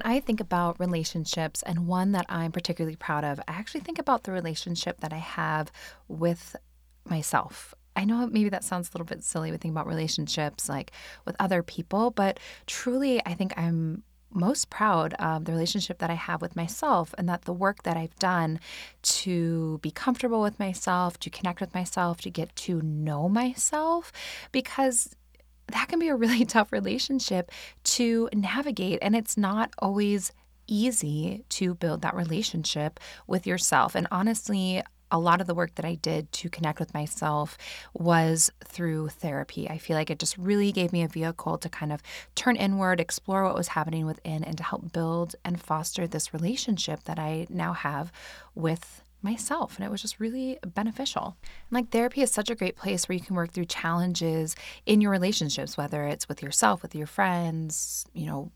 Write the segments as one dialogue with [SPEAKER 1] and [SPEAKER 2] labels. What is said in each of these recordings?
[SPEAKER 1] When I think about relationships and one that I'm particularly proud of, I actually think about the relationship that I have with myself. I know maybe that sounds a little bit silly to think about relationships like with other people, but truly, I think I'm most proud of the relationship that I have with myself and that the work that I've done to be comfortable with myself, to connect with myself, to get to know myself, because that can be a really tough relationship to navigate. And it's not always easy to build that relationship with yourself. And honestly, a lot of the work that I did to connect with myself was through therapy. I feel like it just really gave me a vehicle to kind of turn inward, explore what was happening within, and to help build and foster this relationship that I now have with myself and it was just really beneficial. And like therapy is such a great place where you can work through challenges in your relationships whether it's with yourself, with your friends, you know,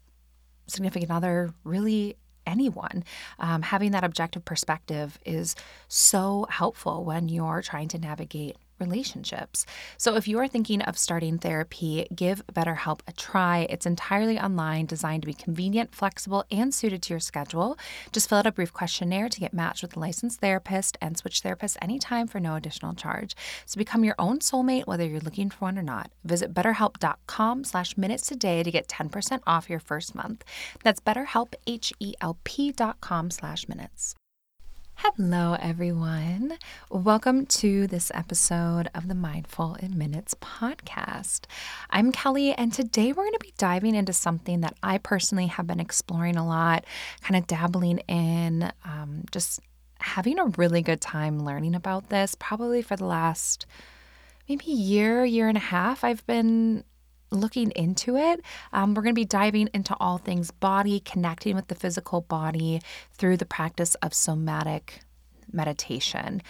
[SPEAKER 1] significant other, really anyone. Um, having that objective perspective is so helpful when you're trying to navigate relationships. So if you're thinking of starting therapy, give BetterHelp a try. It's entirely online, designed to be convenient, flexible, and suited to your schedule. Just fill out a brief questionnaire to get matched with a licensed therapist and switch therapists anytime for no additional charge. So become your own soulmate whether you're looking for one or not. Visit betterhelp.com slash minutes today to get 10% off your first month. That's betterhelp, H-E-L-P dot com slash minutes. Hello, everyone. Welcome to this episode of the Mindful in Minutes podcast. I'm Kelly, and today we're going to be diving into something that I personally have been exploring a lot, kind of dabbling in, um, just having a really good time learning about this. Probably for the last maybe year, year and a half, I've been looking into it. Um, we're going to be diving into all things body, connecting with the physical body through the practice of somatic meditation.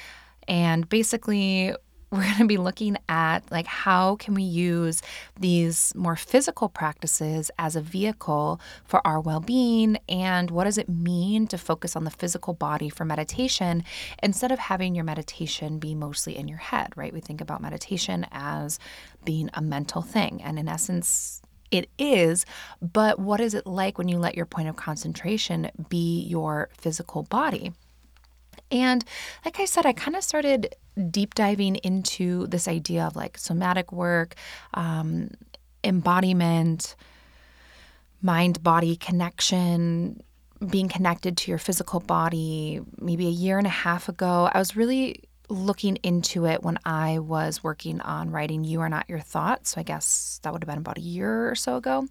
[SPEAKER 1] And basically, we're going to be looking at like how can we use these more physical practices as a vehicle for our well-being and what does it mean to focus on the physical body for meditation instead of having your meditation be mostly in your head right we think about meditation as being a mental thing and in essence it is, but what is it like when you let your point of concentration be your physical body? And like I said, I kind of started deep diving into this idea of like somatic work, um, embodiment, mind body connection, being connected to your physical body maybe a year and a half ago. I was really looking into it when I was working on writing You Are Not Your Thoughts. So I guess that would have been about a year or so ago.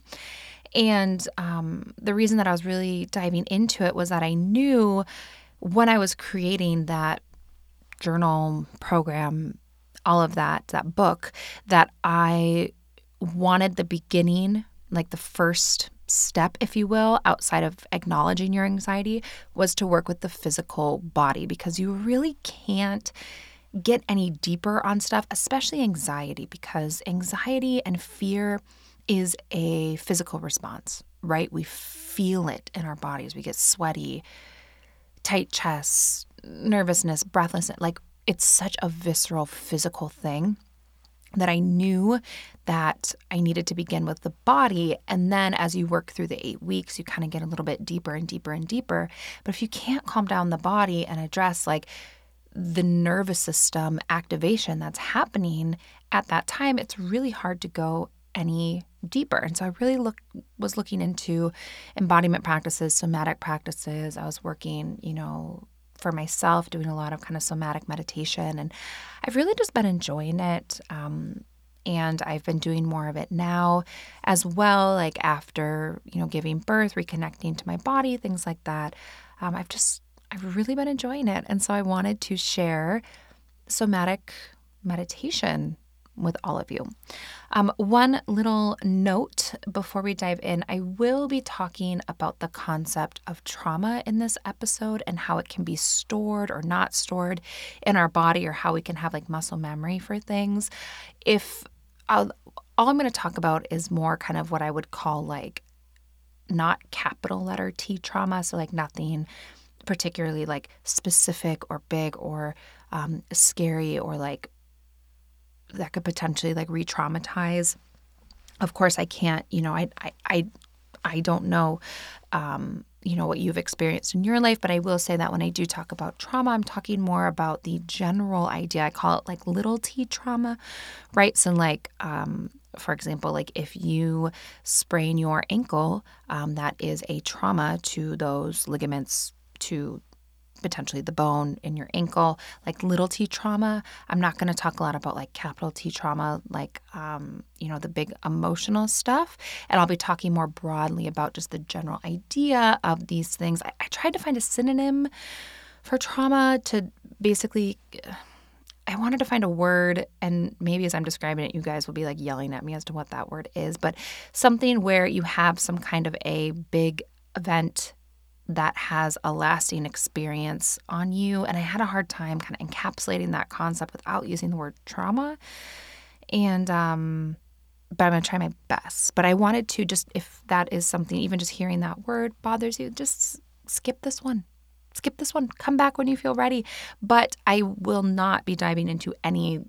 [SPEAKER 1] And um, the reason that I was really diving into it was that I knew when I was creating that journal program, all of that, that book, that I wanted the beginning, like the first step, if you will, outside of acknowledging your anxiety, was to work with the physical body because you really can't get any deeper on stuff, especially anxiety, because anxiety and fear is a physical response, right? We feel it in our bodies. We get sweaty, tight chest, nervousness, breathlessness. Like it's such a visceral physical thing that I knew that I needed to begin with the body. And then as you work through the eight weeks, you kind of get a little bit deeper and deeper and deeper. But if you can't calm down the body and address like the nervous system activation that's happening at that time, it's really hard to go any deeper. And so I really look was looking into embodiment practices, somatic practices. I was working, you know, for myself, doing a lot of kind of somatic meditation, and I've really just been enjoying it. Um, and I've been doing more of it now as well, like after you know giving birth, reconnecting to my body, things like that. Um, I've just I've really been enjoying it, and so I wanted to share somatic meditation with all of you. Um, one little note before we dive in I will be talking about the concept of trauma in this episode and how it can be stored or not stored in our body or how we can have like muscle memory for things. If I'll, all I'm going to talk about is more kind of what I would call like not capital letter T trauma, so like nothing particularly like specific or big or um, scary or like that could potentially like re-traumatize. Of course, I can't, you know, I, I, I I don't know, um, you know, what you've experienced in your life, but I will say that when I do talk about trauma, I'm talking more about the general idea. I call it like little t trauma, right? So, like, um, for example, like if you sprain your ankle, um, that is a trauma to those ligaments, to potentially the bone in your ankle, like little t trauma. I'm not going to talk a lot about like capital T trauma, like, um, you know, the big emotional stuff. And I'll be talking more broadly about just the general idea of these things. I, I tried to find a synonym for trauma to basically. I wanted to find a word, and maybe as I'm describing it, you guys will be like yelling at me as to what that word is, but something where you have some kind of a big event that has a lasting experience on you. And I had a hard time kind of encapsulating that concept without using the word trauma. And, um, but I'm going to try my best. But I wanted to just, if that is something, even just hearing that word bothers you, just skip this one. Skip this one. Come back when you feel ready. But I will not be diving into any,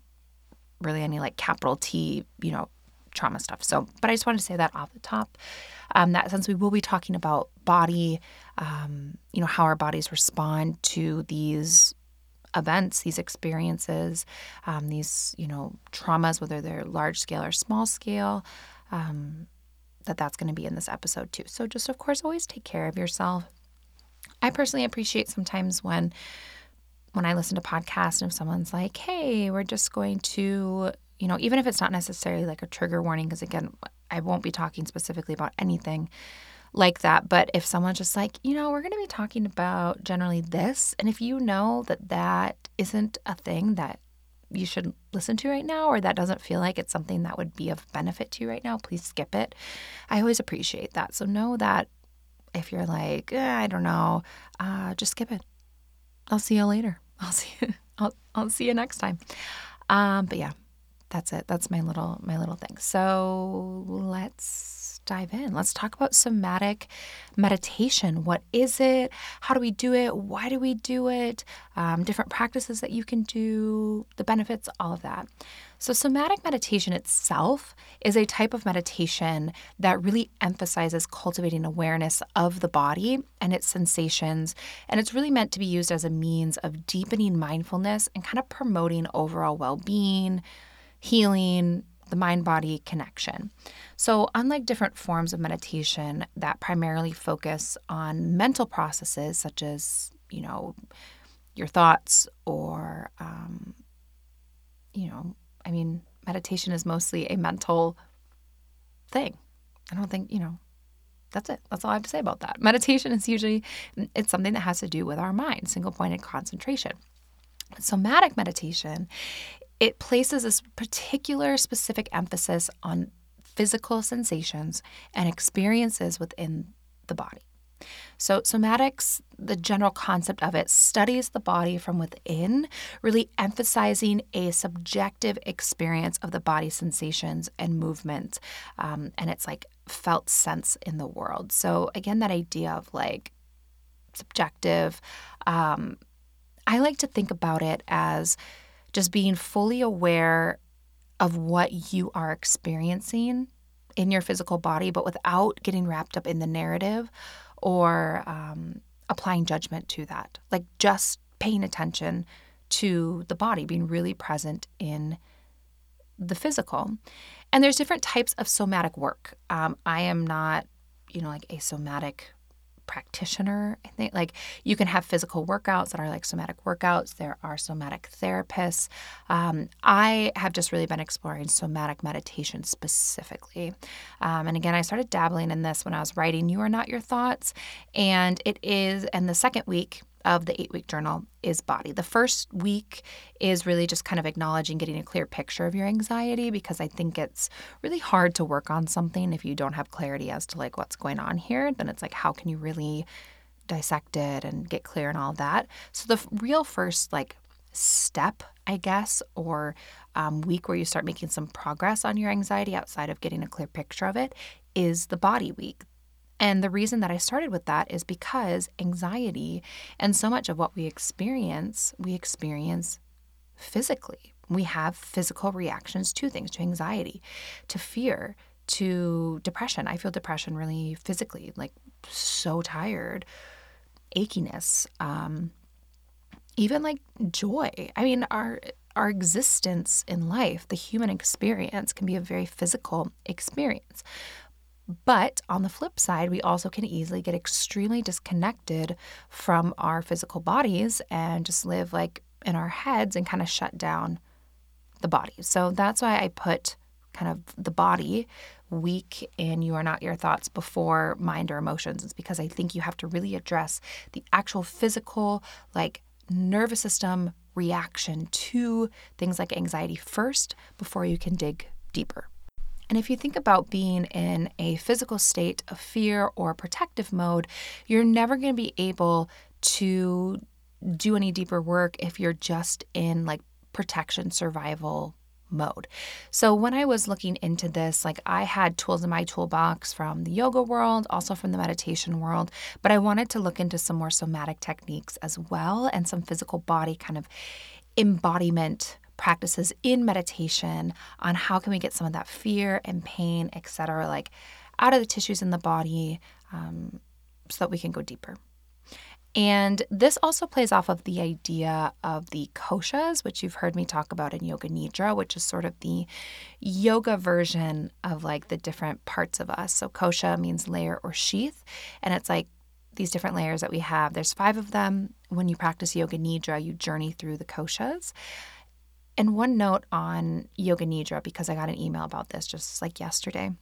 [SPEAKER 1] really any like capital T, you know, trauma stuff. So, but I just wanted to say that off the top. Um, that since we will be talking about body, um, you know, how our bodies respond to these events, these experiences, um, these, you know, traumas, whether they're large scale or small scale, um, that that's going to be in this episode too. So just, of course, always take care of yourself. I personally appreciate sometimes when when I listen to podcasts and if someone's like, "Hey, we're just going to you know, even if it's not necessarily like a trigger warning, because again, I won't be talking specifically about anything like that. But if someone's just like, you know, we're going to be talking about generally this, and if you know that that isn't a thing that you should listen to right now, or that doesn't feel like it's something that would be of benefit to you right now, please skip it. I always appreciate that. So know that if you're like, eh, I don't know, uh, just skip it. I'll see you later. I'll see you. I'll, I'll see you next time. Um, but yeah, that's it. That's my little my little thing. So let's dive in. Let's talk about somatic meditation. What is it? How do we do it? Why do we do it? Um, different practices that you can do, the benefits, all of that. So, somatic meditation itself is a type of meditation that really emphasizes cultivating awareness of the body and its sensations. And it's really meant to be used as a means of deepening mindfulness and kind of promoting overall well being healing, the mind body connection. So, unlike different forms of meditation that primarily focus on mental processes, such as, you know, your thoughts or, um, you know, I mean, meditation is mostly a mental thing. I don't think, you know, that's it. That's all I have to say about that. Meditation is usually it's something that has to do with our mind, single pointed concentration. Somatic meditation it places this particular specific emphasis on physical sensations and experiences within the body. So, somatics, the general concept of it, studies the body from within, really emphasizing a subjective experience of the body sensations and movement. Um, and it's like felt sense in the world. So, again, that idea of like subjective, um, I like to think about it as just being fully aware of what you are experiencing in your physical body, but without getting wrapped up in the narrative or um, applying judgment to that. Like just paying attention to the body, being really present in the physical. And there's different types of somatic work. Um, I am not, you know, like a somatic practitioner. I think like you can have physical workouts that are like somatic workouts. There are somatic therapists. Um, I have just really been exploring somatic meditation specifically. Um, and again, I started dabbling in this when I was writing You Are Not Your Thoughts. And it is, and the second week, of the eight week journal is body. The first week is really just kind of acknowledging getting a clear picture of your anxiety because I think it's really hard to work on something if you don't have clarity as to like what's going on here. Then it's like, how can you really dissect it and get clear and all that? So the real first like step, I guess, or um, week where you start making some progress on your anxiety outside of getting a clear picture of it is the body week. And the reason that I started with that is because anxiety and so much of what we experience, we experience physically. We have physical reactions to things, to anxiety, to fear, to depression. I feel depression really physically, like so tired, achiness, um, even like joy. I mean, our our existence in life, the human experience, can be a very physical experience. But on the flip side, we also can easily get extremely disconnected from our physical bodies and just live like in our heads and kind of shut down the body. So that's why I put kind of the body week in you are not your thoughts before mind or emotions. It's because I think you have to really address the actual physical, like nervous system reaction to things like anxiety first before you can dig deeper. And if you think about being in a physical state of fear or protective mode, you're never going to be able to do any deeper work if you're just in like protection survival mode. So when I was looking into this, like I had tools in my toolbox from the yoga world, also from the meditation world, but I wanted to look into some more somatic techniques as well and some physical body kind of embodiment practices in meditation on how can we get some of that fear and pain, etc., like out of the tissues in the body um, so that we can go deeper. And this also plays off of the idea of the koshas, which you've heard me talk about in Yoga Nidra, which is sort of the yoga version of like the different parts of us. So, kosha means layer or sheath, and it's like these different layers that we have. There's five of them. When you practice Yoga Nidra, you journey through the koshas. And one note on Yoga Nidra, because I got an email about this just like yesterday.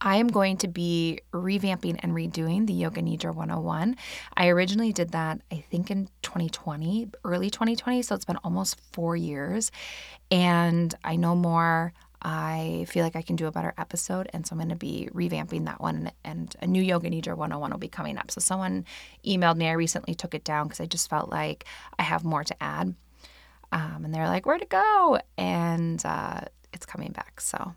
[SPEAKER 1] I am going to be revamping and redoing the Yoga Nidra 101. I originally did that, I think, in 2020, early 2020. So it's been almost four years. And I know more. I feel like I can do a better episode. And so I'm going to be revamping that one. And a new Yoga Nidra 101 will be coming up. So someone emailed me. I recently took it down because I just felt like I have more to add. Um, and they're like, where to go? And uh, it's coming back. So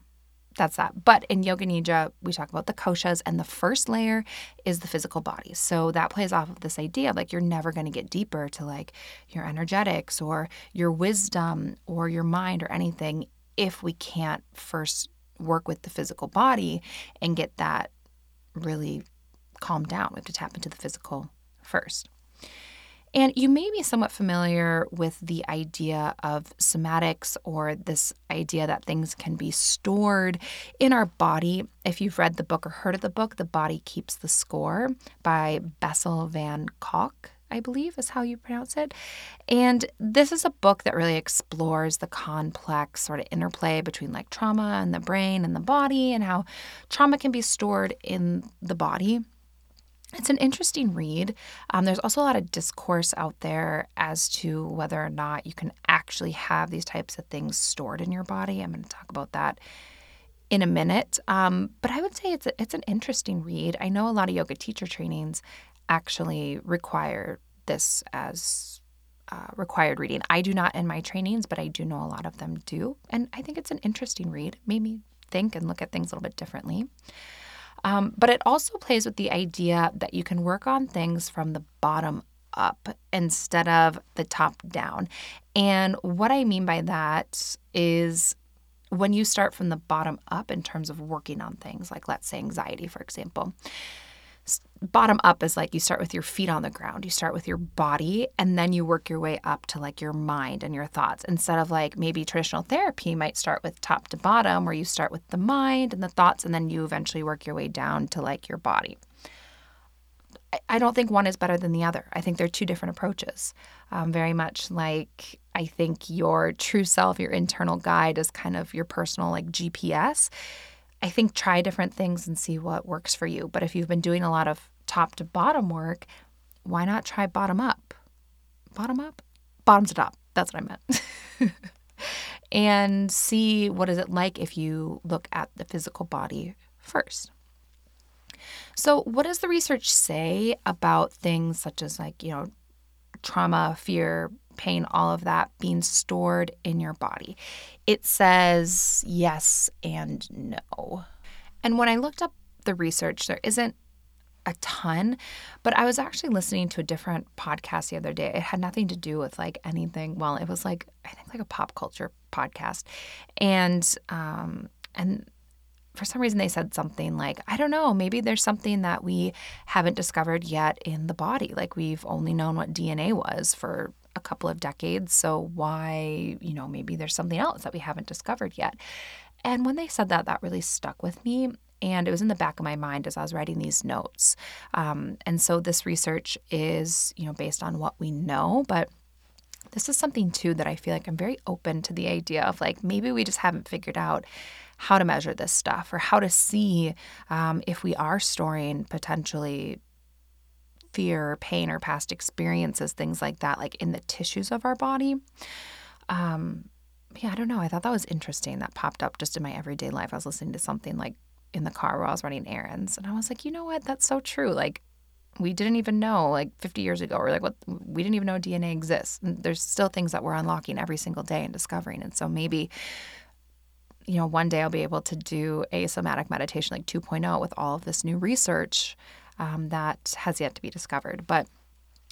[SPEAKER 1] that's that. But in Yoga Nidra, we talk about the koshas, and the first layer is the physical body. So that plays off of this idea like you're never going to get deeper to like your energetics or your wisdom or your mind or anything if we can't first work with the physical body and get that really calmed down. We have to tap into the physical first. And you may be somewhat familiar with the idea of somatics or this idea that things can be stored in our body. If you've read the book or heard of the book, The Body Keeps the Score by Bessel van Kolk. I believe is how you pronounce it. And this is a book that really explores the complex sort of interplay between like trauma and the brain and the body and how trauma can be stored in the body it's an interesting read. Um, there's also a lot of discourse out there as to whether or not you can actually have these types of things stored in your body. I'm going to talk about that in a minute. Um, but I would say it's a, it's an interesting read. I know a lot of yoga teacher trainings actually require this as uh, required reading. I do not in my trainings, but I do know a lot of them do, and I think it's an interesting read. Made me think and look at things a little bit differently. Um, but it also plays with the idea that you can work on things from the bottom up instead of the top down. And what I mean by that is when you start from the bottom up in terms of working on things, like let's say anxiety, for example, bottom up is like you start with your feet on the ground. You start with your body and then you work your way up to like your mind and your thoughts. Instead of like maybe traditional therapy might start with top to bottom, where you start with the mind and the thoughts and then you eventually work your way down to like your body. I don't think one is better than the other. I think they're two different approaches. Um, very much like I think your true self, your internal guide, is kind of your personal like GPS I think try different things and see what works for you. But if you've been doing a lot of top to bottom work, why not try bottom up? Bottom up? Bottom to top. That's what I meant. and see what is it like if you look at the physical body first. So, what does the research say about things such as like, you know, trauma, fear, pain, all of that being stored in your body? It says yes and no. And when I looked up the research, there isn't a ton, but I was actually listening to a different podcast the other day. It had nothing to do with like anything. Well, it was like I think like a pop culture podcast, and um, and for some reason they said something like, I don't know, maybe there's something that we haven't discovered yet in the body. Like we've only known what DNA was for a couple of decades. So why, you know, maybe there's something else that we haven't discovered yet. And when they said that, that really stuck with me. And it was in the back of my mind as I was writing these notes. Um, and so this research is, you know, based on what we know, but this is something too that I feel like I'm very open to the idea of like maybe we just haven't figured out how to measure this stuff or how to see um, if we are storing potentially fear or pain or past experiences, things like that, like in the tissues of our body. Um, yeah, I don't know. I thought that was interesting. That popped up just in my everyday life. I was listening to something like in the car while I was running errands, and I was like, you know what? That's so true. Like, we didn't even know like 50 years ago, or like what we didn't even know DNA exists. And there's still things that we're unlocking every single day and discovering. And so maybe you know, one day I'll be able to do a somatic meditation like 2.0 with all of this new research um, that has yet to be discovered. But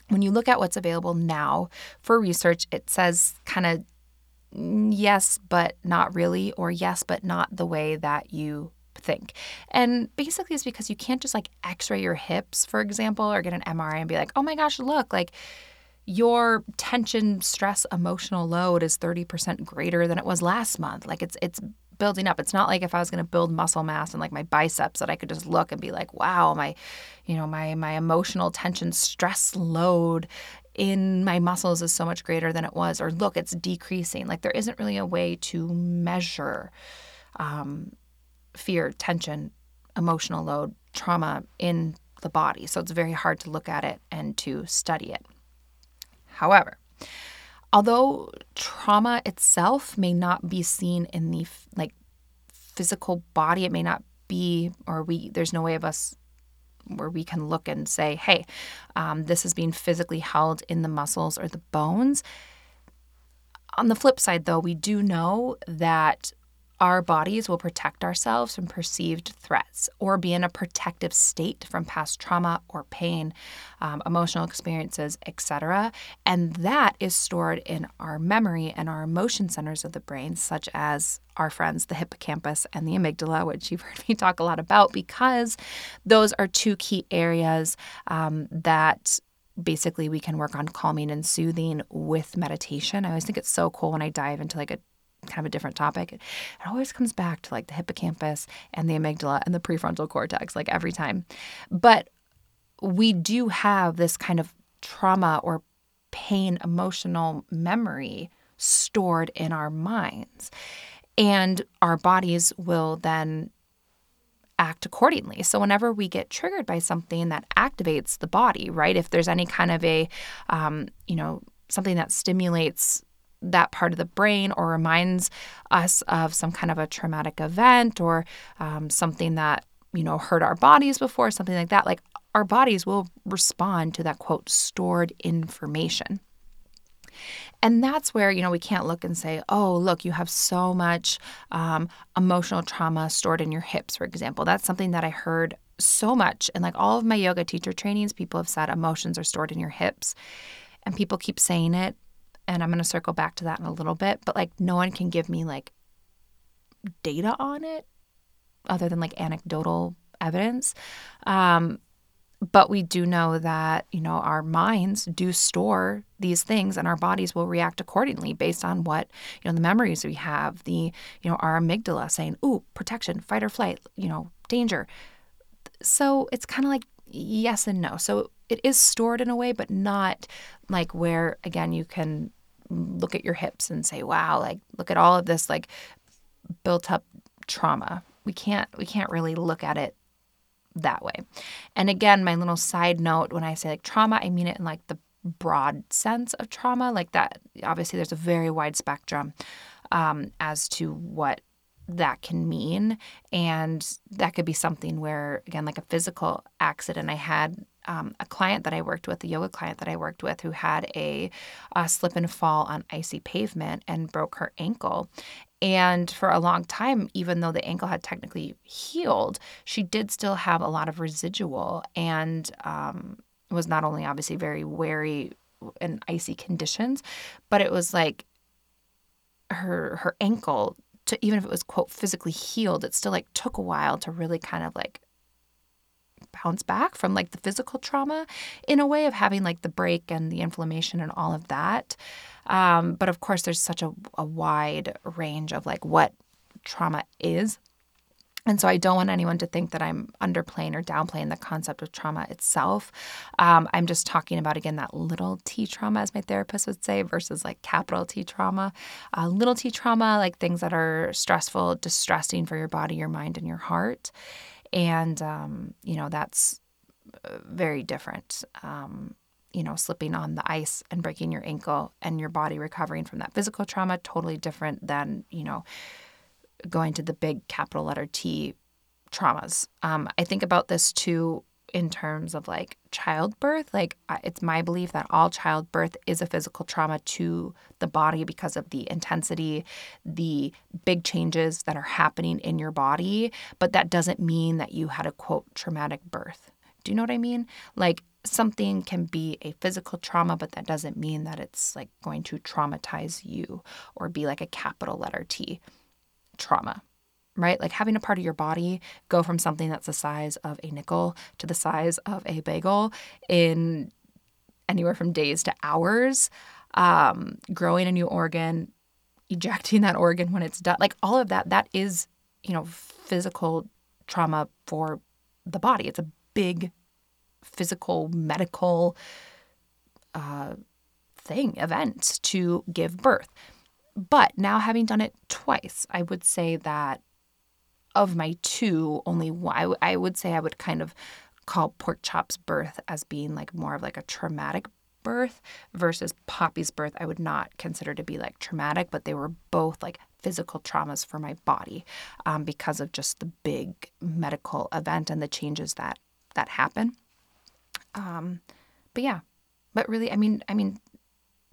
[SPEAKER 1] when you look at what's available now for research, it says kind of yes, but not really, or yes, but not the way that you think. And basically, it's because you can't just like x ray your hips, for example, or get an MRI and be like, oh my gosh, look, like your tension, stress, emotional load is 30% greater than it was last month. Like it's it's building up. It's not like if I was going to build muscle mass and like my biceps that I could just look and be like, "Wow, my you know, my my emotional tension stress load in my muscles is so much greater than it was or look, it's decreasing." Like there isn't really a way to measure um, fear, tension, emotional load, trauma in the body. So it's very hard to look at it and to study it. However, although trauma itself may not be seen in the like physical body, it may not be, or we there's no way of us where we can look and say, hey, um, this is being physically held in the muscles or the bones. On the flip side, though, we do know that our bodies will protect ourselves from perceived threats or be in a protective state from past trauma or pain, um, emotional experiences, etc. And that is stored in our memory and our emotion centers of the brain, such as our friends, the hippocampus and the amygdala, which you've heard me talk a lot about, because those are two key areas um, that basically we can work on calming and soothing with meditation. I always think it's so cool when I dive into like a kind of a different topic, it always comes back to like the hippocampus and the amygdala and the prefrontal cortex, like every time. But we do have this kind of trauma or pain emotional memory stored in our minds. And our bodies will then act accordingly. So, whenever we get triggered by something that activates the body, right? If there's any kind of a, um, you know, something that stimulates that part of the brain or reminds us of some kind of a traumatic event or um, something that you know hurt our bodies before something like that like our bodies will respond to that quote stored information. And that's where you know we can't look and say oh look you have so much um, emotional trauma stored in your hips for example. That's something that i heard so much and like all of my yoga teacher trainings people have said emotions are stored in your hips and people keep saying it and I'm going to circle back to that in a little bit, but like no one can give me like data on it other than like anecdotal evidence. Um, but we do know that, you know, our minds do store these things and our bodies will react accordingly based on what, you know, the memories we have, the, you know, our amygdala saying, ooh, protection, fight or flight, you know, danger. So it's kind of like yes and no. So it is stored in a way, but not like where, again, you can look at your hips and say, wow, like look at all of this like built up trauma. We can't we can't really look at it that way. And again, my little side note when I say like trauma, I mean it in like the broad sense of trauma, like that. Obviously, there's a very wide spectrum um, as to what that can mean. And that could be something where, again, like a physical accident. I had um, a client that I worked with, a yoga client that I worked with, who had a, a slip and fall on icy pavement and broke her ankle. And for a long time, even though the ankle had technically healed, she did still have a lot of residual and um, was not only obviously very wary in icy conditions, but it was like her her ankle to even if it was quote physically healed, it still like took a while to really kind of like bounce back from like the physical trauma in a way of having like the break and the inflammation and all of that. Um, but of course, there's such a, a wide range of like what trauma is. And so I don't want anyone to think that I'm underplaying or downplaying the concept of trauma itself. Um, I'm just talking about, again, that little t trauma, as my therapist would say, versus like capital T trauma. Uh, little t trauma, like things that are stressful, distressing for your body, your mind, and your heart. And, um, you know, that's uh, very different. Um, you know, slipping on the ice and breaking your ankle and your body recovering from that physical trauma, totally different than, you know, going to the big capital letter T traumas. Um, I think about this too in terms of like childbirth. Like, it's my belief that all childbirth is a physical trauma to the body because of the intensity, the big changes that are happening in your body. But that doesn't mean that you had a quote traumatic birth. Do you know what I mean? Like, something can be a physical trauma, but that doesn't mean that it's like going to traumatize you or be like a capital letter T trauma, right? Like having a part of your body go from something that's the size of a nickel to the size of a bagel in anywhere from days to hours, um, growing a new organ, ejecting that organ when it's done, like all of that, that is, you know, physical trauma for the body. It's a big physical, medical uh, thing, event to give birth. But now, having done it twice, I would say that of my two, only one, I, I would say I would kind of call Pork Chop's birth as being like more of like a traumatic birth versus Poppy's birth. I would not consider to be like traumatic, but they were both like physical traumas for my body um, because of just the big medical event and the changes that that happen. Um, but yeah, but really, I mean, I mean,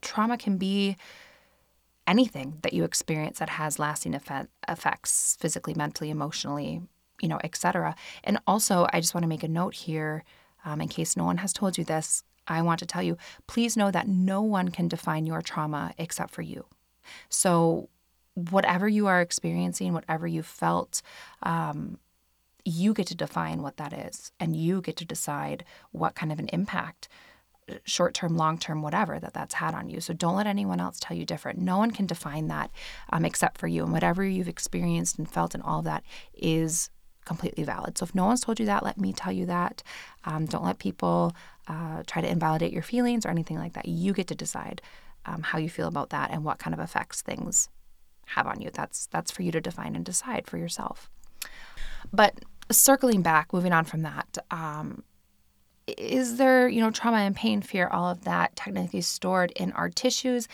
[SPEAKER 1] trauma can be anything that you experience that has lasting effect, effects physically, mentally, emotionally, you know, etc. And also, I just want to make a note here, um, in case no one has told you this. I want to tell you, please know that no one can define your trauma except for you. So, whatever you are experiencing, whatever you felt, um, you get to define what that is, and you get to decide what kind of an impact short term, long term, whatever that that's had on you. So don't let anyone else tell you different. No one can define that um, except for you. And whatever you've experienced and felt and all of that is completely valid. So if no one's told you that, let me tell you that. Um, don't let people uh, try to invalidate your feelings or anything like that. You get to decide um, how you feel about that and what kind of effects things have on you. That's that's for you to define and decide for yourself. But circling back, moving on from that, um, is there, you know, trauma and pain, fear, all of that technically stored in our tissues?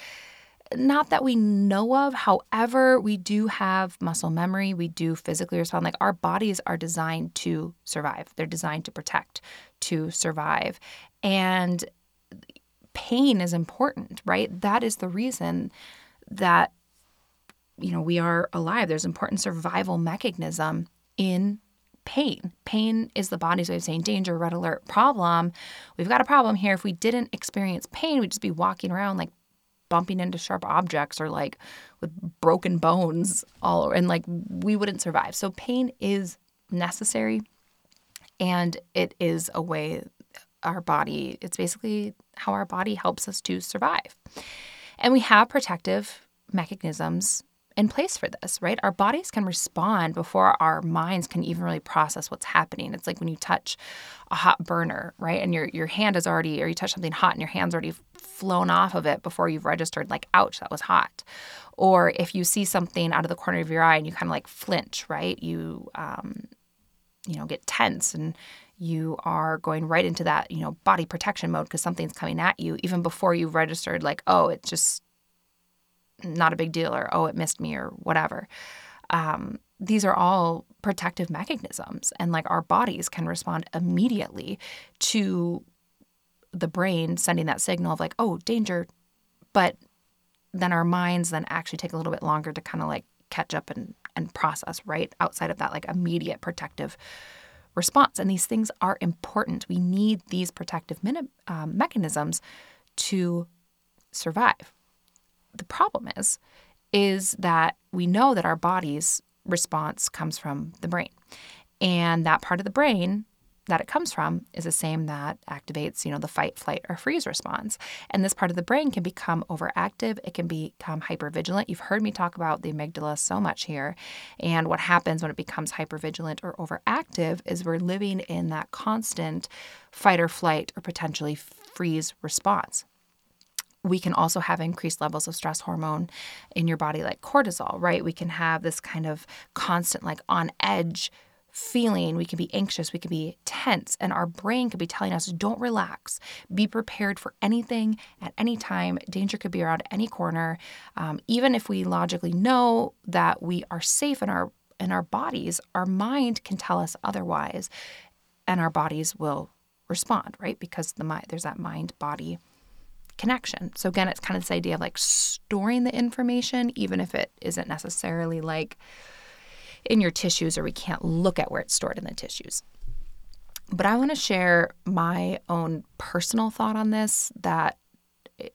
[SPEAKER 1] Not that we know of. However, we do have muscle memory. We do physically respond. Like our bodies are designed to survive, they're designed to protect, to survive. And pain is important, right? That is the reason that, you know, we are alive. There's important survival mechanism in pain. Pain is the body's way of saying danger, red alert, problem. We've got a problem here. If we didn't experience pain, we'd just be walking around like bumping into sharp objects or like with broken bones all over, and like we wouldn't survive. So pain is necessary and it is a way our body, it's basically how our body helps us to survive. And we have protective mechanisms in place for this, right? Our bodies can respond before our minds can even really process what's happening. It's like when you touch a hot burner, right? And your your hand is already or you touch something hot and your hand's already flown off of it before you've registered like ouch, that was hot. Or if you see something out of the corner of your eye and you kind of like flinch, right? You um you know, get tense and you are going right into that, you know, body protection mode because something's coming at you even before you've registered like, oh, it just not a big deal or oh it missed me or whatever. Um, these are all protective mechanisms and like our bodies can respond immediately to the brain sending that signal of like oh danger but then our minds then actually take a little bit longer to kind of like catch up and and process right outside of that like immediate protective response. And these things are important. We need these protective um, mechanisms to survive the problem is, is that we know that our body's response comes from the brain. And that part of the brain that it comes from is the same that activates, you know, the fight, flight, or freeze response. And this part of the brain can become overactive. It can become hypervigilant. You've heard me talk about the amygdala so much here. And what happens when it becomes hypervigilant or overactive is we're living in that constant fight or flight or potentially freeze response we can also have increased levels of stress hormone in your body like cortisol right we can have this kind of constant like on edge feeling. We can be anxious, we can be tense, and our brain could be telling us, don't relax. Be prepared for anything at any time. Danger could be around any corner. Um, even if we logically know that we are safe in our in our bodies, our mind can tell us otherwise, and our bodies will respond, right? Because the mind there's that mind body connection. So again, it's kind of this idea of like storing the information, even if it isn't necessarily like in your tissues or we can't look at where it's stored in the tissues. But I want to share my own personal thought on this that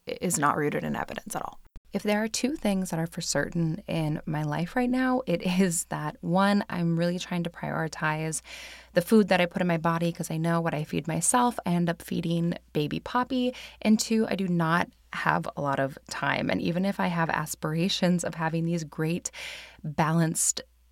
[SPEAKER 1] is not rooted in evidence at all. If there are two things that are for certain in my life right now, it is that one, I'm really trying to prioritize the food that I put in my body because I know what I feed myself, I end up feeding baby Poppy. And two, I do not have a lot of time. And even if I have aspirations of having these great, balanced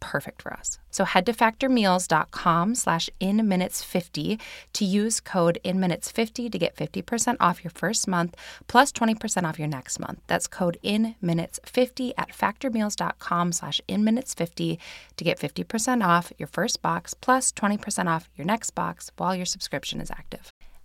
[SPEAKER 1] perfect for us. So head to factormeals.com slash inminutes50 to use code inminutes50 to get 50% off your first month plus 20% off your next month. That's code inminutes50 at factormeals.com slash inminutes50 to get 50% off your first box plus 20% off your next box while your subscription is active.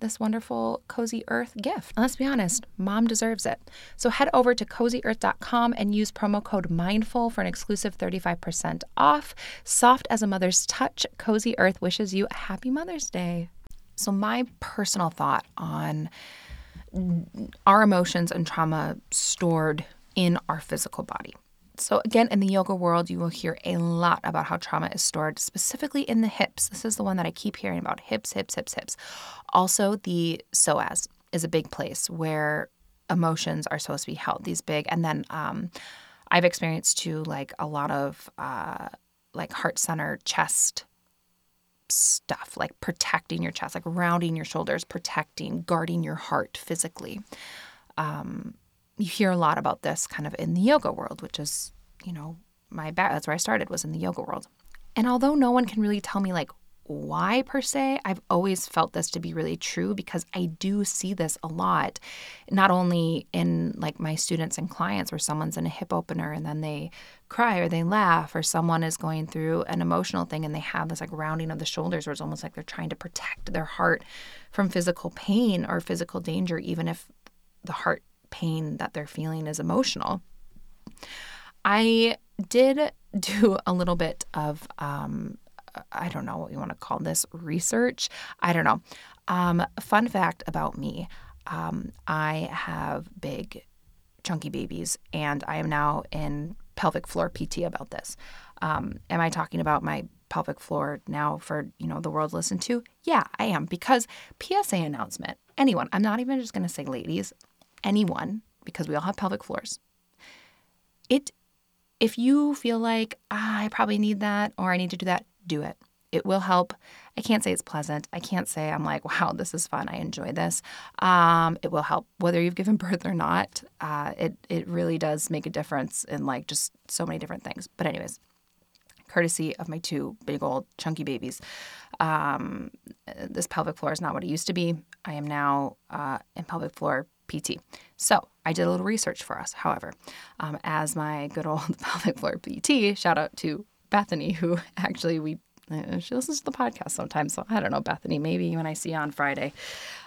[SPEAKER 1] this wonderful Cozy Earth gift. And let's be honest, mom deserves it. So head over to cozyearth.com and use promo code MINDFUL for an exclusive 35% off. Soft as a mother's touch, Cozy Earth wishes you a happy Mother's Day. So, my personal thought on our emotions and trauma stored in our physical body. So, again, in the yoga world, you will hear a lot about how trauma is stored, specifically in the hips. This is the one that I keep hearing about hips, hips, hips, hips. Also, the psoas is a big place where emotions are supposed to be held, these big. And then um, I've experienced too, like a lot of uh, like heart center chest stuff, like protecting your chest, like rounding your shoulders, protecting, guarding your heart physically. Um, you hear a lot about this kind of in the yoga world, which is, you know, my. That's where I started was in the yoga world. And although no one can really tell me like why per se, I've always felt this to be really true because I do see this a lot, not only in like my students and clients where someone's in a hip opener and then they cry or they laugh, or someone is going through an emotional thing and they have this like rounding of the shoulders where it's almost like they're trying to protect their heart from physical pain or physical danger, even if the heart pain that they're feeling is emotional. I did do a little bit of um, I don't know what you want to call this research. I don't know. Um, fun fact about me um, I have big, chunky babies, and I am now in pelvic floor PT about this. Um, am I talking about my pelvic floor now for you know the world to listen to? Yeah, I am because PSA announcement. Anyone, I'm not even just going to say ladies, anyone, because we all have pelvic floors. It, if you feel like ah, I probably need that or I need to do that, do it. It will help. I can't say it's pleasant. I can't say I'm like, wow, this is fun. I enjoy this. Um, it will help whether you've given birth or not. Uh, it it really does make a difference in like just so many different things. But anyways, courtesy of my two big old chunky babies, um, this pelvic floor is not what it used to be. I am now uh, in pelvic floor PT. So I did a little research for us. However, um, as my good old pelvic floor PT, shout out to Bethany, who actually we uh, she listens to the podcast sometimes. So I don't know, Bethany, maybe when I see you on Friday,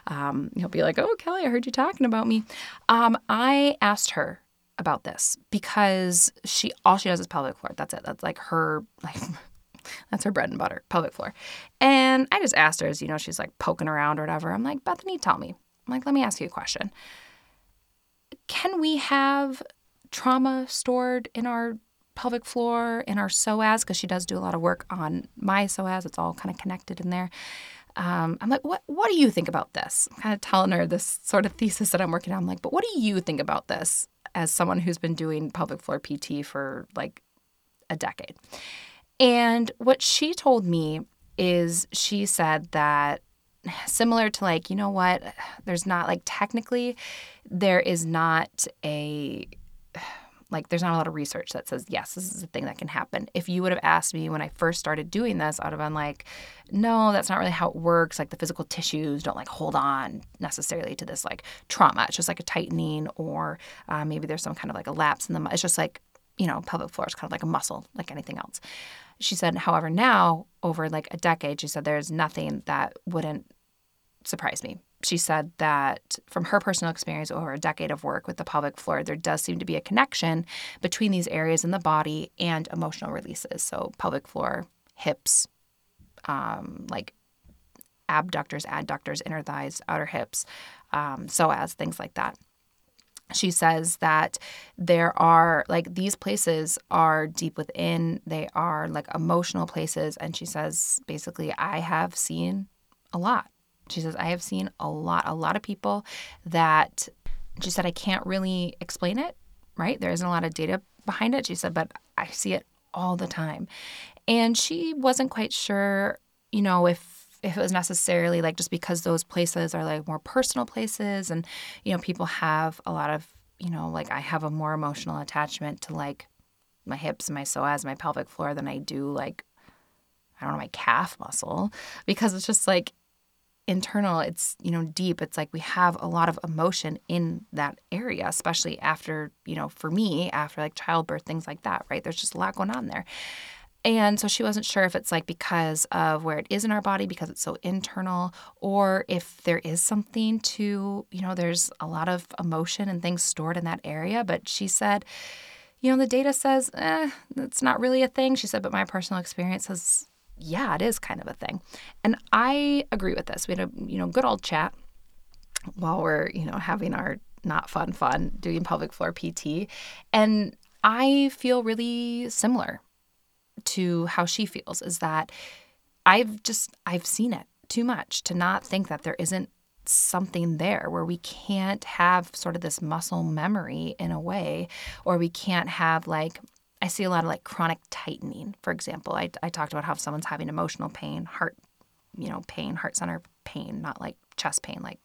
[SPEAKER 1] um, you'll be like, oh, Kelly, I heard you talking about me. Um, I asked her about this because she all she does is pelvic floor. That's it. That's like her like that's her bread and butter, pelvic floor. And I just asked her as you know, she's like poking around or whatever. I'm like, Bethany, tell me. Like, let me ask you a question. Can we have trauma stored in our pelvic floor in our psoas because she does do a lot of work on my psoas. It's all kind of connected in there. Um, I'm like, what? What do you think about this? I'm kind of telling her this sort of thesis that I'm working on. I'm like, but what do you think about this as someone who's been doing pelvic floor PT for like a decade? And what she told me is she said that similar to like, you know what? There's not like technically there is not a like there's not a lot of research that says yes this is a thing that can happen. If you would have asked me when i first started doing this i would have been like no that's not really how it works. Like the physical tissues don't like hold on necessarily to this like trauma. It's just like a tightening or uh, maybe there's some kind of like a lapse in the it's just like you know pelvic floor is kind of like a muscle like anything else she said however now over like a decade she said there's nothing that wouldn't surprise me she said that from her personal experience over a decade of work with the pelvic floor, there does seem to be a connection between these areas in the body and emotional releases. So, pelvic floor, hips, um, like abductors, adductors, inner thighs, outer hips, um, psoas, things like that. She says that there are like these places are deep within, they are like emotional places. And she says basically, I have seen a lot she says, I have seen a lot, a lot of people that she said, I can't really explain it, right? There isn't a lot of data behind it. She said, but I see it all the time. And she wasn't quite sure, you know, if if it was necessarily like just because those places are like more personal places and you know people have a lot of you know like i have a more emotional attachment to like my hips my psoas my pelvic floor than i do like i don't know my calf muscle because it's just like internal it's you know deep. It's like we have a lot of emotion in that area especially after you know for me after like childbirth things like that right? There's just a lot going on there and so she wasn't sure if it's like because of where it is in our body because it's so internal or if there is something to you know there's a lot of emotion and things stored in that area but she said you know the data says eh, it's not really a thing she said but my personal experience says, yeah, it is kind of a thing. And I agree with this. We had a, you know, good old chat while we're, you know, having our not fun fun doing pelvic floor PT. And I feel really similar to how she feels is that I've just I've seen it too much to not think that there isn't something there where we can't have sort of this muscle memory in a way or we can't have like I see a lot of like chronic tightening. For example, I, I talked about how if someone's having emotional pain, heart, you know, pain, heart center pain, not like chest pain, like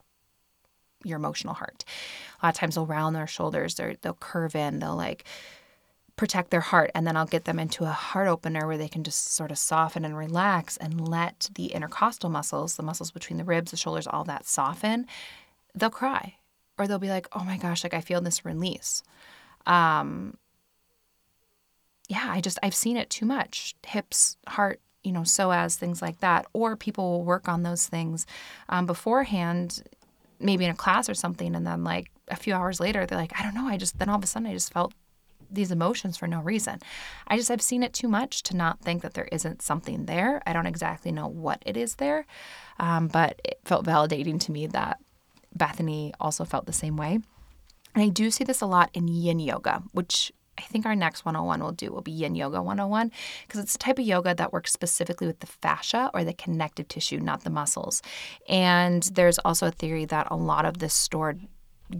[SPEAKER 1] your emotional heart. A lot of times they'll round their shoulders, they they'll curve in, they'll like protect their heart, and then I'll get them into a heart opener where they can just sort of soften and relax and let the intercostal muscles, the muscles between the ribs, the shoulders, all that soften. They'll cry, or they'll be like, "Oh my gosh, like I feel this release." Um, yeah, I just I've seen it too much. Hips, heart, you know, psoas, things like that. Or people will work on those things um, beforehand, maybe in a class or something, and then like a few hours later, they're like, I don't know, I just then all of a sudden I just felt these emotions for no reason. I just I've seen it too much to not think that there isn't something there. I don't exactly know what it is there, um, but it felt validating to me that Bethany also felt the same way. And I do see this a lot in yin yoga, which I think our next 101 will do will be Yin Yoga 101 because it's a type of yoga that works specifically with the fascia or the connective tissue, not the muscles. And there's also a theory that a lot of this stored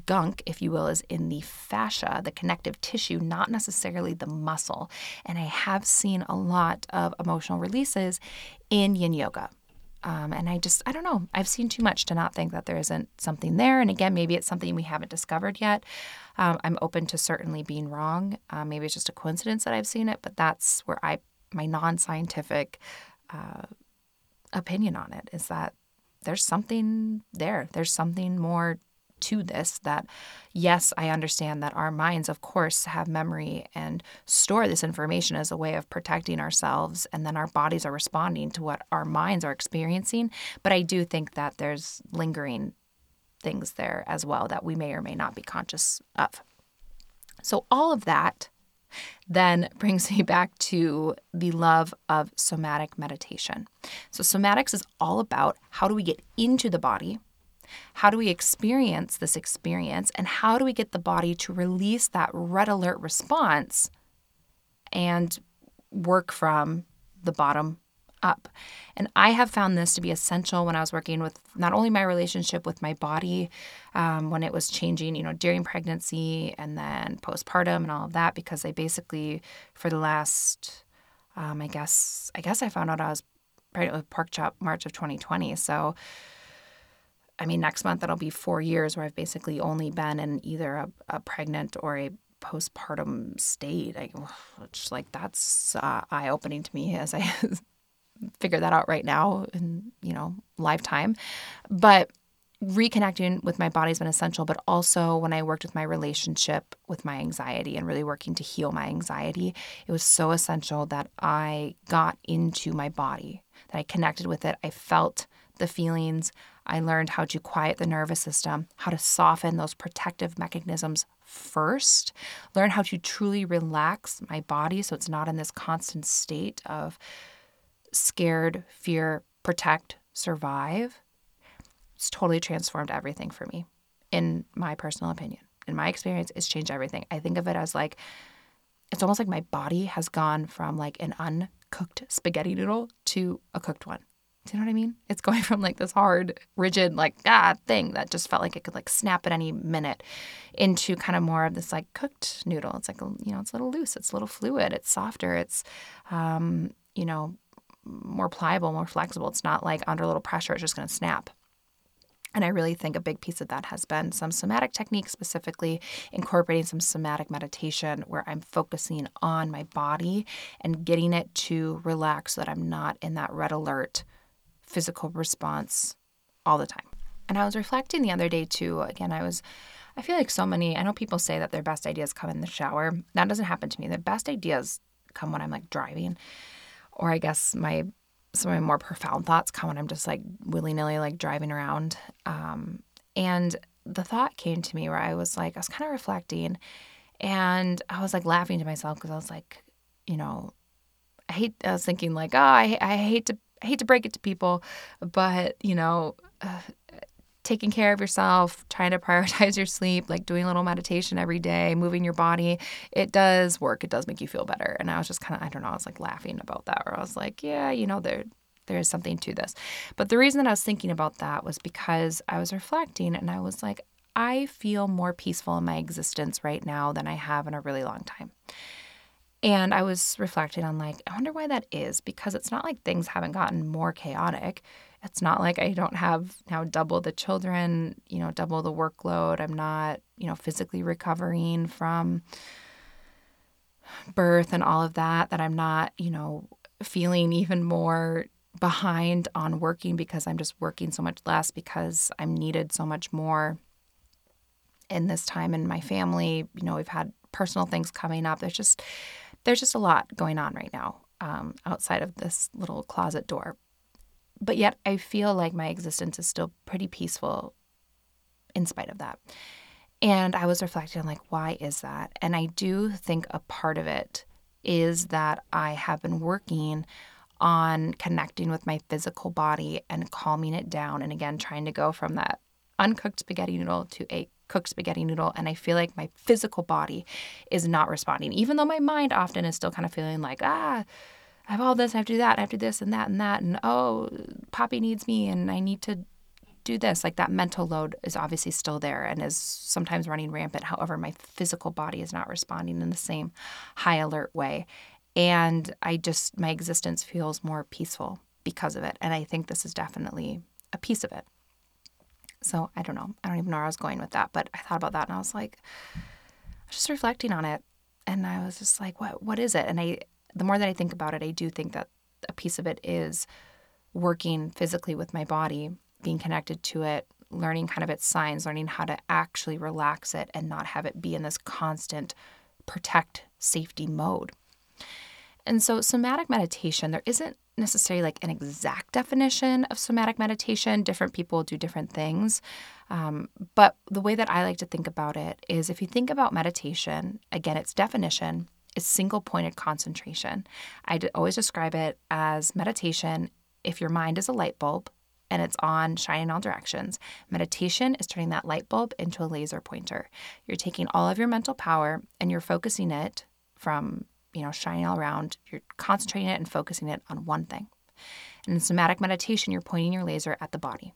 [SPEAKER 1] gunk, if you will, is in the fascia, the connective tissue, not necessarily the muscle. And I have seen a lot of emotional releases in yin yoga. Um, and I just, I don't know, I've seen too much to not think that there isn't something there. And again, maybe it's something we haven't discovered yet. Um, I'm open to certainly being wrong. Uh, maybe it's just a coincidence that I've seen it, but that's where I, my non scientific uh, opinion on it is that there's something there. There's something more to this that yes i understand that our minds of course have memory and store this information as a way of protecting ourselves and then our bodies are responding to what our minds are experiencing but i do think that there's lingering things there as well that we may or may not be conscious of so all of that then brings me back to the love of somatic meditation. So, somatics is all about how do we get into the body how do we experience this experience? And how do we get the body to release that red alert response and work from the bottom up? And I have found this to be essential when I was working with not only my relationship with my body um, when it was changing, you know, during pregnancy and then postpartum and all of that, because I basically, for the last, um, I guess, I guess I found out I was pregnant with pork chop March of 2020. So, I mean, next month it'll be four years where I've basically only been in either a, a pregnant or a postpartum state. I, just like that's uh, eye opening to me as I figure that out right now in you know lifetime. But reconnecting with my body has been essential. But also when I worked with my relationship with my anxiety and really working to heal my anxiety, it was so essential that I got into my body, that I connected with it. I felt the feelings. I learned how to quiet the nervous system, how to soften those protective mechanisms first, learn how to truly relax my body so it's not in this constant state of scared, fear, protect, survive. It's totally transformed everything for me, in my personal opinion. In my experience, it's changed everything. I think of it as like, it's almost like my body has gone from like an uncooked spaghetti noodle to a cooked one. Do you know what I mean? It's going from like this hard, rigid, like ah thing that just felt like it could like snap at any minute into kind of more of this like cooked noodle. It's like you know, it's a little loose, it's a little fluid, it's softer, it's um, you know, more pliable, more flexible. It's not like under a little pressure, it's just gonna snap. And I really think a big piece of that has been some somatic techniques, specifically incorporating some somatic meditation where I'm focusing on my body and getting it to relax so that I'm not in that red alert physical response all the time. And I was reflecting the other day too. Again, I was, I feel like so many, I know people say that their best ideas come in the shower. That doesn't happen to me. The best ideas come when I'm like driving, or I guess my, some of my more profound thoughts come when I'm just like willy nilly, like driving around. Um, and the thought came to me where I was like, I was kind of reflecting and I was like laughing to myself because I was like, you know, I hate, I was thinking like, oh, I, I hate to I hate to break it to people, but you know, uh, taking care of yourself, trying to prioritize your sleep, like doing a little meditation every day, moving your body, it does work. It does make you feel better. And I was just kind of, I don't know, I was like laughing about that, where I was like, yeah, you know, there there is something to this. But the reason that I was thinking about that was because I was reflecting and I was like, I feel more peaceful in my existence right now than I have in a really long time. And I was reflecting on, like, I wonder why that is because it's not like things haven't gotten more chaotic. It's not like I don't have now double the children, you know, double the workload. I'm not, you know, physically recovering from birth and all of that, that I'm not, you know, feeling even more behind on working because I'm just working so much less because I'm needed so much more in this time in my family. You know, we've had personal things coming up. There's just there's just a lot going on right now um, outside of this little closet door. But yet, I feel like my existence is still pretty peaceful in spite of that. And I was reflecting on, like, why is that? And I do think a part of it is that I have been working on connecting with my physical body and calming it down. And again, trying to go from that uncooked spaghetti noodle to a cooked spaghetti noodle and I feel like my physical body is not responding, even though my mind often is still kind of feeling like, ah, I have all this, I have to do that, I have to do this and that and that, and oh, Poppy needs me and I need to do this. Like that mental load is obviously still there and is sometimes running rampant. However, my physical body is not responding in the same high alert way. And I just, my existence feels more peaceful because of it. And I think this is definitely a piece of it. So I don't know. I don't even know where I was going with that, but I thought about that and I was like, I was just reflecting on it. And I was just like, what what is it? And I the more that I think about it, I do think that a piece of it is working physically with my body, being connected to it, learning kind of its signs, learning how to actually relax it and not have it be in this constant protect safety mode. And so, somatic meditation, there isn't necessarily like an exact definition of somatic meditation. Different people do different things. Um, but the way that I like to think about it is if you think about meditation, again, its definition is single pointed concentration. I always describe it as meditation if your mind is a light bulb and it's on shining all directions. Meditation is turning that light bulb into a laser pointer. You're taking all of your mental power and you're focusing it from you know, shining all around. You're concentrating it and focusing it on one thing. And in somatic meditation, you're pointing your laser at the body.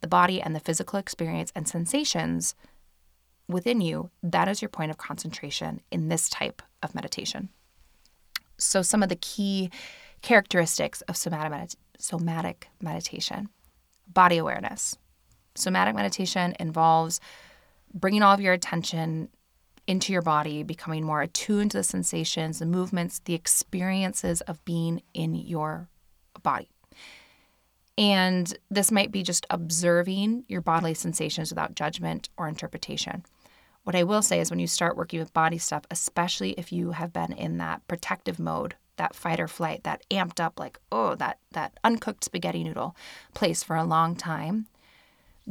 [SPEAKER 1] The body and the physical experience and sensations within you, that is your point of concentration in this type of meditation. So, some of the key characteristics of somatic, somatic meditation body awareness. Somatic meditation involves bringing all of your attention into your body, becoming more attuned to the sensations, the movements, the experiences of being in your body. And this might be just observing your bodily sensations without judgment or interpretation. What I will say is when you start working with body stuff, especially if you have been in that protective mode, that fight or flight, that amped up like, oh, that that uncooked spaghetti noodle place for a long time,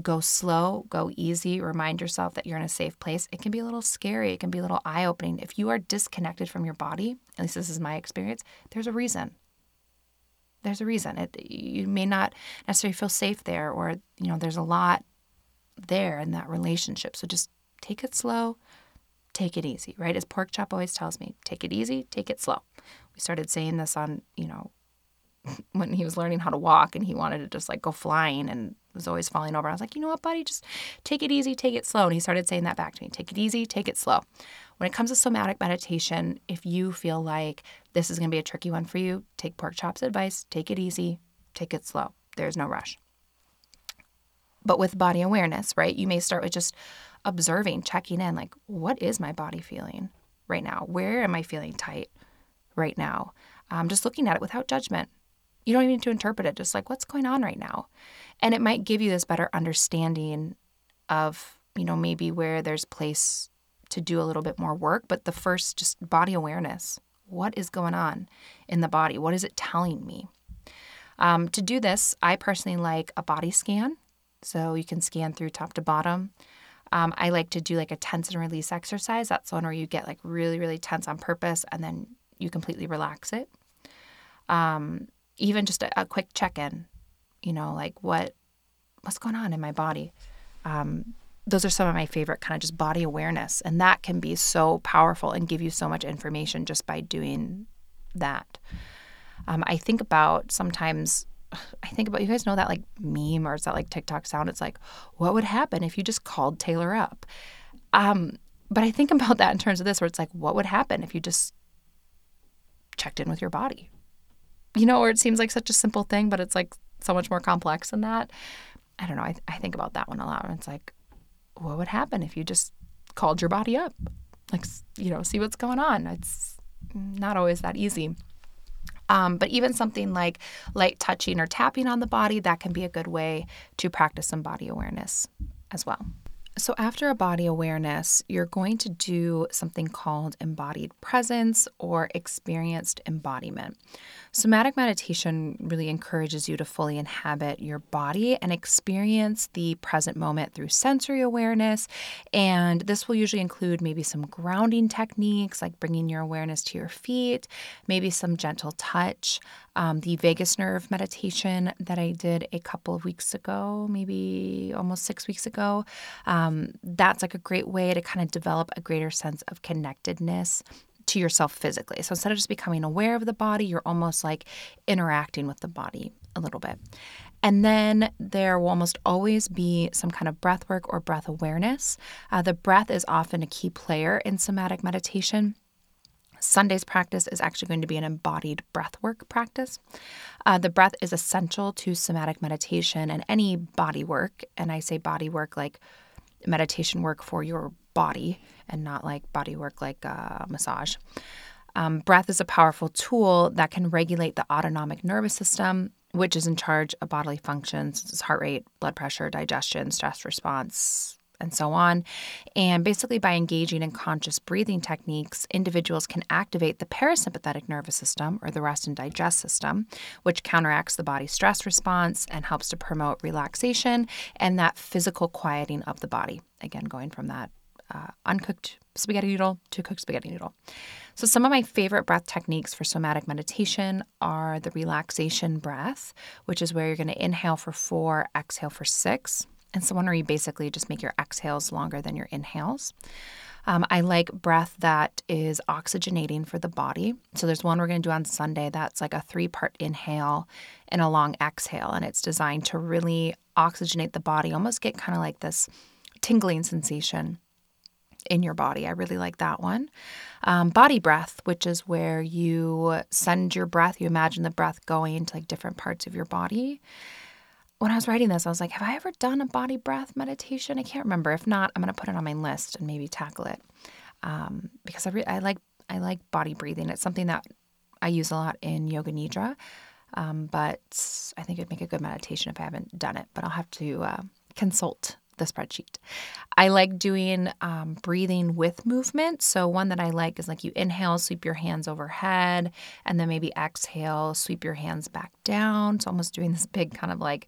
[SPEAKER 1] go slow, go easy, remind yourself that you're in a safe place. It can be a little scary, it can be a little eye opening. If you are disconnected from your body, at least this is my experience, there's a reason. There's a reason. It, you may not necessarily feel safe there, or, you know, there's a lot there in that relationship. So just take it slow, take it easy, right? As Pork Chop always tells me, take it easy, take it slow. We started saying this on, you know, when he was learning how to walk and he wanted to just like go flying and was always falling over. I was like, you know what, buddy, just take it easy, take it slow. And he started saying that back to me take it easy, take it slow. When it comes to somatic meditation, if you feel like this is going to be a tricky one for you, take Pork Chop's advice, take it easy, take it slow. There's no rush. But with body awareness, right, you may start with just observing, checking in like, what is my body feeling right now? Where am I feeling tight right now? Um, just looking at it without judgment, you don't even need to interpret it, just like what's going on right now. And it might give you this better understanding of, you know, maybe where there's place to do a little bit more work. But the first, just body awareness. What is going on in the body? What is it telling me? Um, to do this, I personally like a body scan. So you can scan through top to bottom. Um, I like to do like a tense and release exercise. That's one where you get like really, really tense on purpose and then you completely relax it. Um, even just a, a quick check in, you know, like what what's going on in my body. Um, those are some of my favorite kind of just body awareness, and that can be so powerful and give you so much information just by doing that. Um, I think about sometimes. I think about you guys know that like meme or is that like TikTok sound? It's like, what would happen if you just called Taylor up? Um, but I think about that in terms of this, where it's like, what would happen if you just checked in with your body. You know, or it seems like such a simple thing, but it's like so much more complex than that. I don't know. I, I think about that one a lot. And it's like, what would happen if you just called your body up? Like, you know, see what's going on. It's not always that easy. Um, but even something like light touching or tapping on the body, that can be a good way to practice some body awareness as well. So, after a body awareness, you're going to do something called embodied presence or experienced embodiment. Somatic meditation really encourages you to fully inhabit your body and experience the present moment through sensory awareness. And this will usually include maybe some grounding techniques like bringing your awareness to your feet, maybe some gentle touch. Um, the vagus nerve meditation that I did a couple of weeks ago, maybe almost six weeks ago, um, that's like a great way to kind of develop a greater sense of connectedness to yourself physically. So instead of just becoming aware of the body, you're almost like interacting with the body a little bit. And then there will almost always be some kind of breath work or breath awareness. Uh, the breath is often a key player in somatic meditation. Sunday's practice is actually going to be an embodied breath work practice. Uh, the breath is essential to somatic meditation and any body work. And I say body work like meditation work for your body and not like body work like uh, massage. Um, breath is a powerful tool that can regulate the autonomic nervous system, which is in charge of bodily functions, heart rate, blood pressure, digestion, stress response, and so on. And basically, by engaging in conscious breathing techniques, individuals can activate the parasympathetic nervous system or the rest and digest system, which counteracts the body's stress response and helps to promote relaxation and that physical quieting of the body. Again, going from that uh, uncooked spaghetti noodle to cooked spaghetti noodle. So, some of my favorite breath techniques for somatic meditation are the relaxation breath, which is where you're going to inhale for four, exhale for six. And so where you basically just make your exhales longer than your inhales. Um, I like breath that is oxygenating for the body. So there's one we're going to do on Sunday that's like a three part inhale and a long exhale. And it's designed to really oxygenate the body, almost get kind of like this tingling sensation in your body. I really like that one. Um, body breath, which is where you send your breath, you imagine the breath going to like different parts of your body when I was writing this, I was like, have I ever done a body breath meditation? I can't remember. If not, I'm going to put it on my list and maybe tackle it um, because I, re- I like I like body breathing. It's something that I use a lot in yoga nidra, um, but I think it'd make a good meditation if I haven't done it. But I'll have to uh, consult the spreadsheet. I like doing um, breathing with movement. So, one that I like is like you inhale, sweep your hands overhead, and then maybe exhale, sweep your hands back down. So, almost doing this big kind of like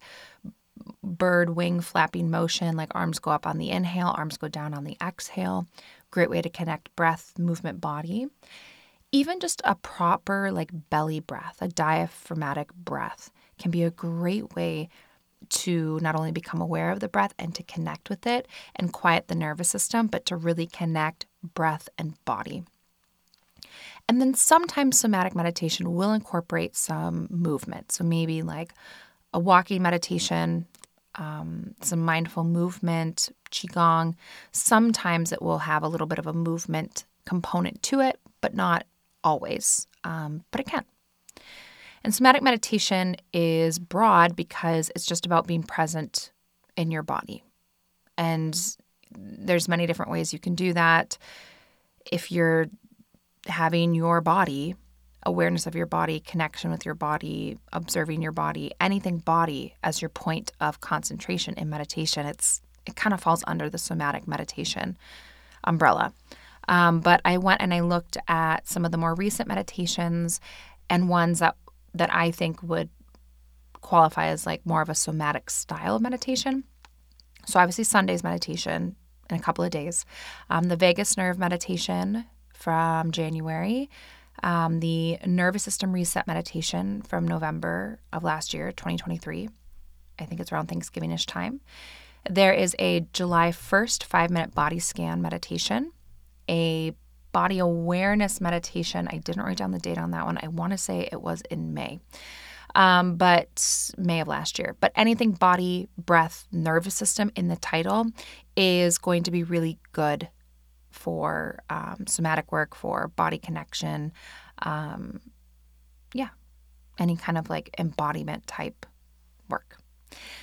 [SPEAKER 1] bird wing flapping motion, like arms go up on the inhale, arms go down on the exhale. Great way to connect breath, movement, body. Even just a proper like belly breath, a diaphragmatic breath can be a great way to not only become aware of the breath and to connect with it and quiet the nervous system, but to really connect breath and body. And then sometimes somatic meditation will incorporate some movement. So maybe like a walking meditation, um, some mindful movement, Qigong. Sometimes it will have a little bit of a movement component to it, but not always. Um, but it can. And somatic meditation is broad because it's just about being present in your body. And there's many different ways you can do that. If you're having your body, awareness of your body, connection with your body, observing your body, anything body as your point of concentration in meditation, it's it kind of falls under the somatic meditation umbrella. Um, but I went and I looked at some of the more recent meditations and ones that that I think would qualify as like more of a somatic style of meditation. So, obviously, Sunday's meditation in a couple of days, um, the vagus nerve meditation from January, um, the nervous system reset meditation from November of last year, 2023. I think it's around Thanksgiving ish time. There is a July 1st five minute body scan meditation, a body awareness meditation. I didn't write down the date on that one. I want to say it was in May. Um, but May of last year. But anything body, breath, nervous system in the title is going to be really good for um, somatic work, for body connection, um, yeah, any kind of like embodiment type work.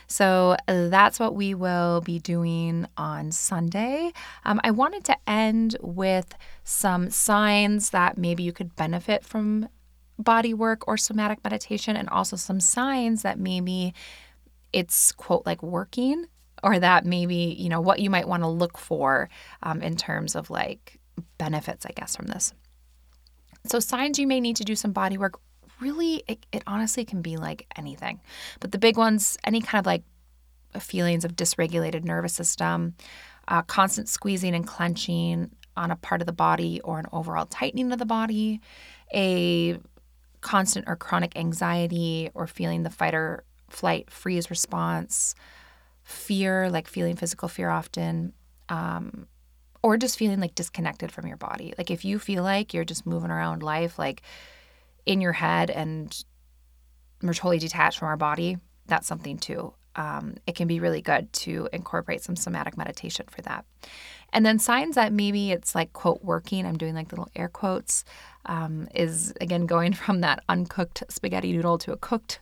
[SPEAKER 1] So that's what we will be doing on Sunday. Um, I wanted to end with some signs that maybe you could benefit from body work or somatic meditation, and also some signs that maybe it's quote like working or that maybe you know what you might want to look for um, in terms of like benefits i guess from this so signs you may need to do some body work really it, it honestly can be like anything. But the big ones any kind of like feelings of dysregulated nervous system uh, constant squeezing and clenching on a part of the body or an overall tightening of the body a constant or chronic anxiety or feeling the fight or flight freeze response fear like feeling physical fear often um, or just feeling like disconnected from your body. Like if you feel like you're just moving around life like in your head and we're totally detached from our body, that's something too. Um, it can be really good to incorporate some somatic meditation for that. And then signs that maybe it's like, quote, working, I'm doing like little air quotes, um, is again going from that uncooked spaghetti noodle to a cooked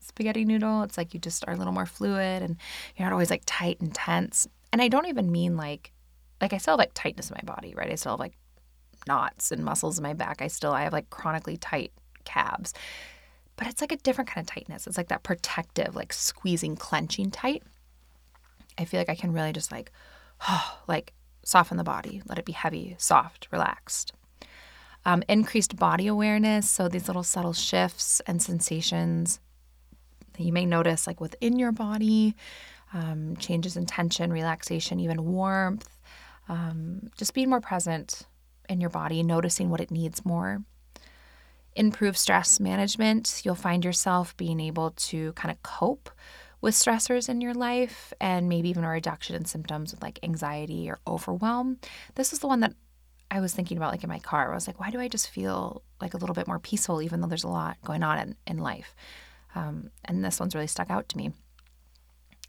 [SPEAKER 1] spaghetti noodle. It's like you just are a little more fluid and you're not always like tight and tense. And I don't even mean like, like I still have like tightness in my body, right? I still have like knots and muscles in my back. I still I have like chronically tight calves. But it's like a different kind of tightness. It's like that protective, like squeezing, clenching tight. I feel like I can really just like oh, like soften the body, let it be heavy, soft, relaxed. Um, increased body awareness, so these little subtle shifts and sensations that you may notice like within your body, um, changes in tension, relaxation, even warmth, um, just being more present in your body, noticing what it needs more. Improve stress management. You'll find yourself being able to kind of cope with stressors in your life and maybe even a reduction in symptoms with like anxiety or overwhelm. This is the one that I was thinking about like in my car. I was like, why do I just feel like a little bit more peaceful even though there's a lot going on in, in life? Um, and this one's really stuck out to me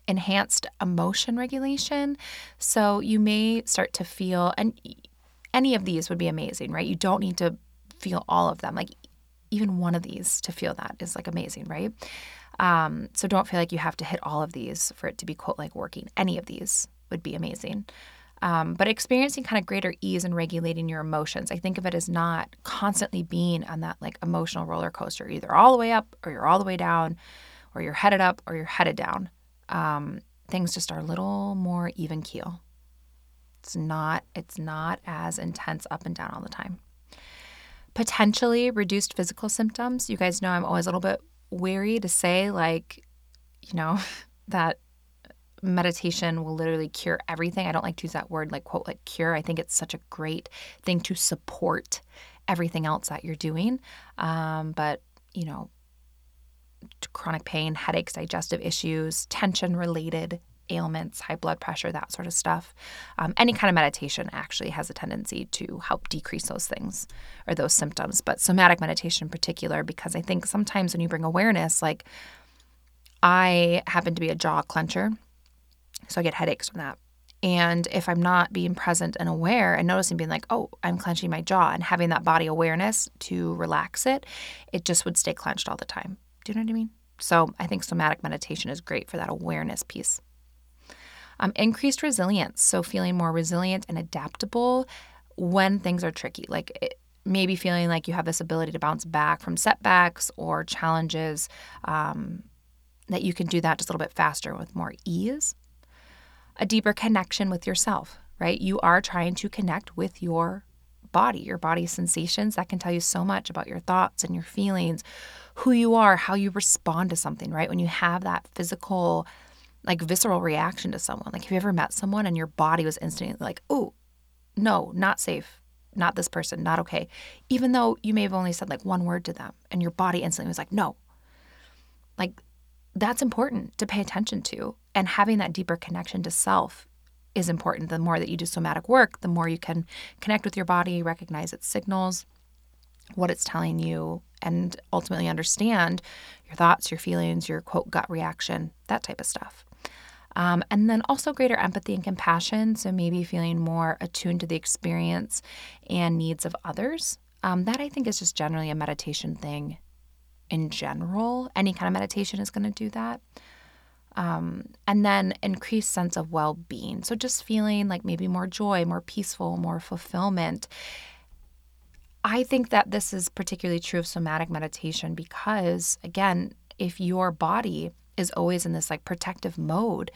[SPEAKER 1] enhanced emotion regulation. So you may start to feel, and any of these would be amazing, right? You don't need to feel all of them. Like even one of these to feel that is like amazing, right? Um, so don't feel like you have to hit all of these for it to be quote like working. Any of these would be amazing. Um, but experiencing kind of greater ease in regulating your emotions. I think of it as not constantly being on that like emotional roller coaster, either all the way up or you're all the way down, or you're headed up or you're headed down. Um, things just are a little more even keel. It's not it's not as intense up and down all the time. Potentially reduced physical symptoms. You guys know I'm always a little bit wary to say like, you know, that meditation will literally cure everything. I don't like to use that word like quote like cure. I think it's such a great thing to support everything else that you're doing. Um, but you know, chronic pain, headaches, digestive issues, tension related ailments, high blood pressure, that sort of stuff. Um, any kind of meditation actually has a tendency to help decrease those things or those symptoms, but somatic meditation in particular, because I think sometimes when you bring awareness, like I happen to be a jaw clencher, so I get headaches from that. And if I'm not being present and aware and noticing being like, oh, I'm clenching my jaw and having that body awareness to relax it, it just would stay clenched all the time. Do you know what I mean? So I think somatic meditation is great for that awareness piece. Um, increased resilience, so feeling more resilient and adaptable when things are tricky, like it, maybe feeling like you have this ability to bounce back from setbacks or challenges, um, that you can do that just a little bit faster with more ease. A deeper connection with yourself, right? You are trying to connect with your body, your body's sensations that can tell you so much about your thoughts and your feelings, who you are, how you respond to something, right? When you have that physical like visceral reaction to someone. Like, have you ever met someone and your body was instantly like, oh, no, not safe, not this person, not okay. Even though you may have only said like one word to them and your body instantly was like, no. Like, that's important to pay attention to. And having that deeper connection to self is important. The more that you do somatic work, the more you can connect with your body, recognize its signals, what it's telling you, and ultimately understand your thoughts, your feelings, your quote gut reaction, that type of stuff. Um, and then also greater empathy and compassion. So maybe feeling more attuned to the experience and needs of others. Um, that I think is just generally a meditation thing in general. Any kind of meditation is going to do that. Um, and then increased sense of well being. So just feeling like maybe more joy, more peaceful, more fulfillment. I think that this is particularly true of somatic meditation because, again, if your body is always in this like protective mode,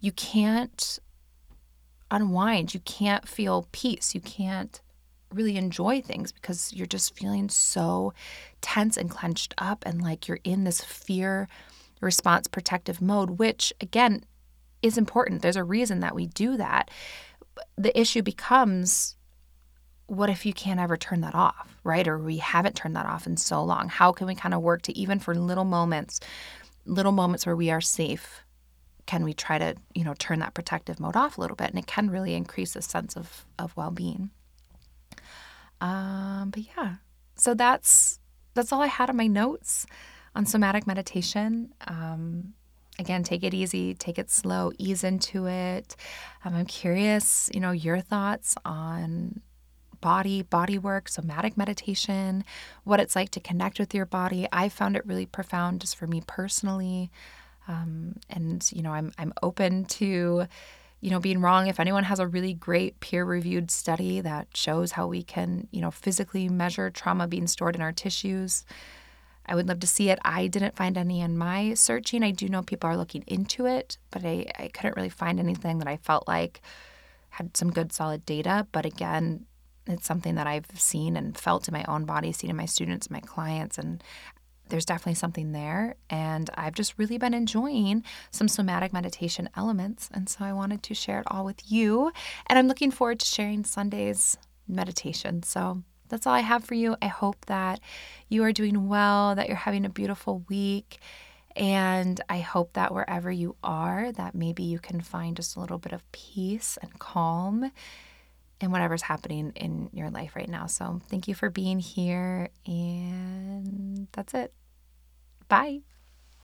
[SPEAKER 1] you can't unwind. You can't feel peace. You can't really enjoy things because you're just feeling so tense and clenched up and like you're in this fear response protective mode, which again is important. There's a reason that we do that. The issue becomes what if you can't ever turn that off, right? Or we haven't turned that off in so long? How can we kind of work to even for little moments, little moments where we are safe, can we try to, you know, turn that protective mode off a little bit? And it can really increase a sense of, of well-being. Um, but yeah, so that's that's all I had on my notes on somatic meditation. Um, again, take it easy, take it slow, ease into it. Um, I'm curious, you know, your thoughts on body, body work, somatic meditation, what it's like to connect with your body. I found it really profound just for me personally. Um, and, you know, I'm, I'm open to, you know, being wrong. If anyone has a really great peer reviewed study that shows how we can, you know, physically measure trauma being stored in our tissues, I would love to see it. I didn't find any in my searching. I do know people are looking into it, but I, I couldn't really find anything that I felt like had some good solid data. But again, it's something that I've seen and felt in my own body, seen in my students, my clients, and there's definitely something there. And I've just really been enjoying some somatic meditation elements. And so I wanted to share it all with you. And I'm looking forward to sharing Sunday's meditation. So that's all I have for you. I hope that you are doing well, that you're having a beautiful week. And I hope that wherever you are, that maybe you can find just a little bit of peace and calm in whatever's happening in your life right now. So thank you for being here. And that's it. Bye.